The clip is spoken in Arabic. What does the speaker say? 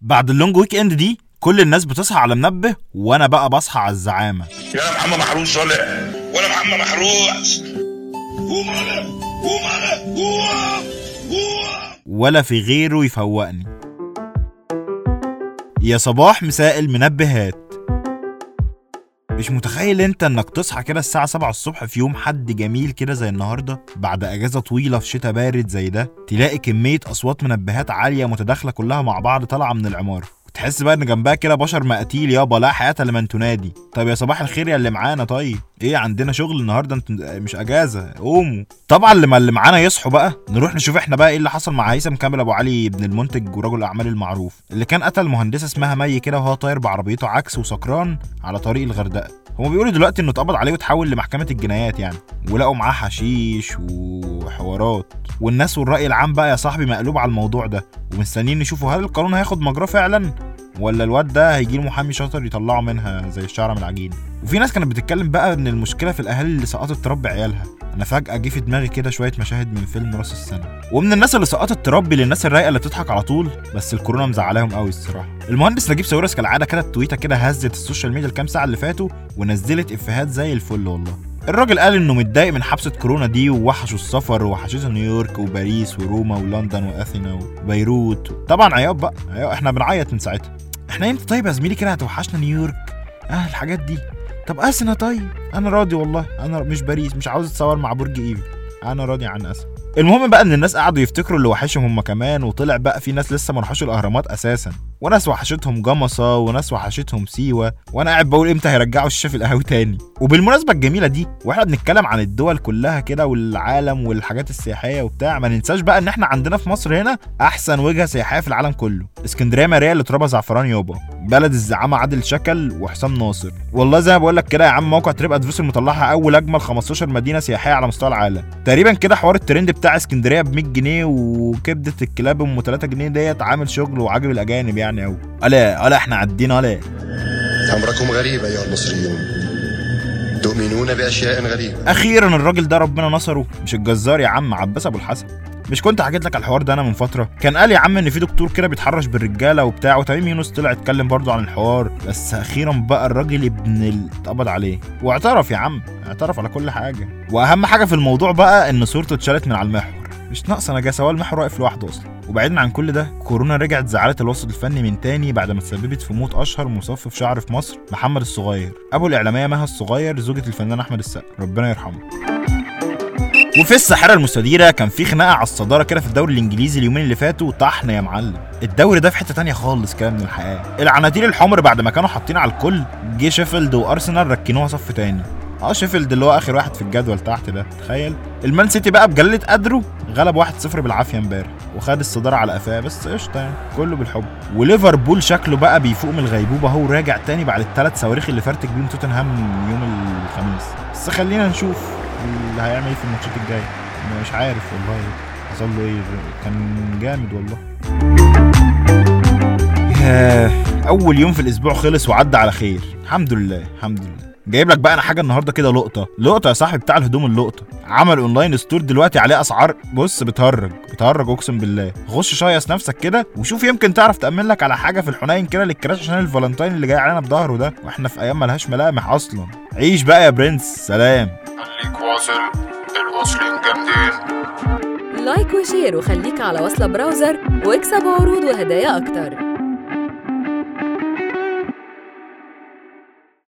بعد اللونج ويك إند دي كل الناس بتصحى على منبه وأنا بقى بصحى على الزعامة. يا محمد محروس ولا ولا محمد محروس قوم على قوم على قوم قوم ولا في غيره يفوقني. يا صباح مساء المنبهات. مش متخيل انت انك تصحى كده الساعة 7 الصبح في يوم حد جميل كده زي النهاردة بعد أجازة طويلة في شتاء بارد زي ده تلاقي كمية أصوات منبهات عالية متداخلة كلها مع بعض طالعة من العمارة. وتحس بقى إن جنبها كده بشر مقاتيل يابا لا حياة لمن تنادي. طب يا صباح الخير يا اللي معانا طيب. إيه عندنا شغل النهارده؟ انت مش أجازة. قوموا. طبعا لما اللي معانا يصحوا بقى. نروح نشوف إحنا بقى إيه اللي حصل مع هيثم كامل أبو علي ابن المنتج ورجل الأعمال المعروف اللي كان قتل مهندسة اسمها مي كده وهو طاير بعربيته عكس وسكران على طريق الغردقة. هما بيقولوا دلوقتي إنه اتقبض عليه وتحول لمحكمة الجنايات يعني ولقوا معاه حشيش وحوارات. والناس والرأي العام بقى يا صاحبي مقلوب على الموضوع ده ومستنيين يشوفوا هل القانون هياخد مجراه فعلا؟ ولا الواد ده هيجي له محامي شاطر يطلعه منها زي الشعرة من العجين. وفي ناس كانت بتتكلم بقى إن المشكلة في الأهالي اللي سقطت تربي عيالها. أنا فجأة جه في دماغي كده شوية مشاهد من فيلم راس السنة. ومن الناس اللي سقطت تربي للناس الرايقة اللي بتضحك على طول بس الكورونا مزعلاهم قوي الصراحة. المهندس نجيب ساويرس كالعادة كده تويتة كده هزت ال social media الكام ساعة اللي فاتوا ونزلت إفيهات زي الفل والله. الراجل قال إنه متضايق من حبسة كورونا دي ووحشه السفر ووحشته نيويورك وباريس وروما ولندن وأثينا وبيروت. طبعا عياط بقى. عياط. إحنا بنعيط من ساعتها. إحنا إمتى طيب يا زميلي كده هتوحشنا نيويورك؟ آه الحاجات دي. طب اسنا طيب؟ أنا راضي والله. أنا مش باريس مش عاوز أتصور مع برج إيفل. أنا راضي عن اسنا المهم بقى إن الناس قعدوا يفتكروا اللي وحشهم هم كمان وطلع بقى في ناس لسه ما راحوش الأهرامات أساسا. وناس وحشتهم جمصة وناس وحشتهم سيوة وأنا قاعد بقول إمتى هيرجعوا الشاي في القهاوي تاني؟ وبالمناسبة الجميلة دي وإحنا بنتكلم عن الدول كلها كده والعالم والحاجات السياحية وبتاع ما ننساش بقى إن إحنا عندنا في مصر هنا أحسن وجهة سياحية في العالم كله اسكندرية ماريا اللي ترابها زعفران يابا بلد الزعامة عادل شكل وحسام ناصر. والله زي ما بقول لك كده يا عم موقع تريب ادفايزر مطلعها أول أجمل 15 مدينة سياحية على مستوى العالم. تقريبا كده حوار الترند بتاع اسكندرية ب 100 جنيه وكبدة الكلاب أم 3 جنيه ديت عامل شغل وعاجب الأجانب يعني. قوي ألا ألا إحنا عدينا الا أمركم غريب أيها المصريون. تؤمنون بأشياء غريبة. أخيرا الراجل ده ربنا نصره. مش الجزار يا عم عباس أبو الحسن؟ مش كنت حكيت لك على الحوار ده أنا من فترة؟ كان قال يا عم إن في دكتور كده بيتحرش بالرجالة وبتاع وتميم يونس طلع اتكلم برضه عن الحوار. بس أخيرا بقى الراجل اتقبض عليه. واعترف يا عم اعترف على كل حاجة. وأهم حاجة في الموضوع بقى إن صورته اتشالت من على المحور. مش ناقصة نجاسه هو المحور واقف لوحده أصلا. وبعيدا عن كل ده كورونا رجعت زعلت الوسط الفني من تاني بعد ما تسببت في موت أشهر مصفف شعر في مصر محمد الصغير. أبو الإعلامية مها الصغير زوجة الفنان أحمد السقا. ربنا يرحمه. وفي الساحرة المستديرة كان في خناقة على الصدارة كده في الدوري الإنجليزي اليومين اللي فاتوا طحن يا معلم. الدوري ده في حتة تانية خالص كده من الحياة. العناتيل الحمر بعد ما كانوا حاطين على الكل جه شيفيلد وأرسنال ركنوها صف تاني. آه شيفيلد اللي هو آخر واحد في الجدول تحت ده تخيل. المان سيتي بقى بجلة قدره غلب 1-0 بالعافية امبارح وخد الصدارة على قفاه بس قشطة يعني كله بالحب. وليفربول شكله بقى بيفوق من الغيبوبة اهو راجع تاني بعد الثلاث صواريخ اللي فرتك بيهم توتنهام يوم الخميس. بس خلينا نشوف اللي هيعمل إيه في الماتشات الجاية. مش عارف والله حصل له إيه كان جامد والله. أول يوم في الأسبوع خلص وعدى على خير. الحمد لله الحمد لله. جايب لك بقى أنا حاجة النهارده كده لقطة. لقطة يا صاحبي بتاع الهدوم اللقطة. عمل online store دلوقتي عليه أسعار بص بتهرج بتهرج أقسم بالله. خش شيّك نفسك كده وشوف يمكن تعرف تأمن لك على حاجة في الحنين كده لل crush عشان الفالنتاين اللي جاي علينا بظهره ده. وإحنا في أيام ملهاش ملامح أصلا. عيش بقى يا برنس. سلام. خليك واصل. الواصلين جامدين. like و share وخليك على وصلة براوزر واكسب عروض وهدايا أكتر.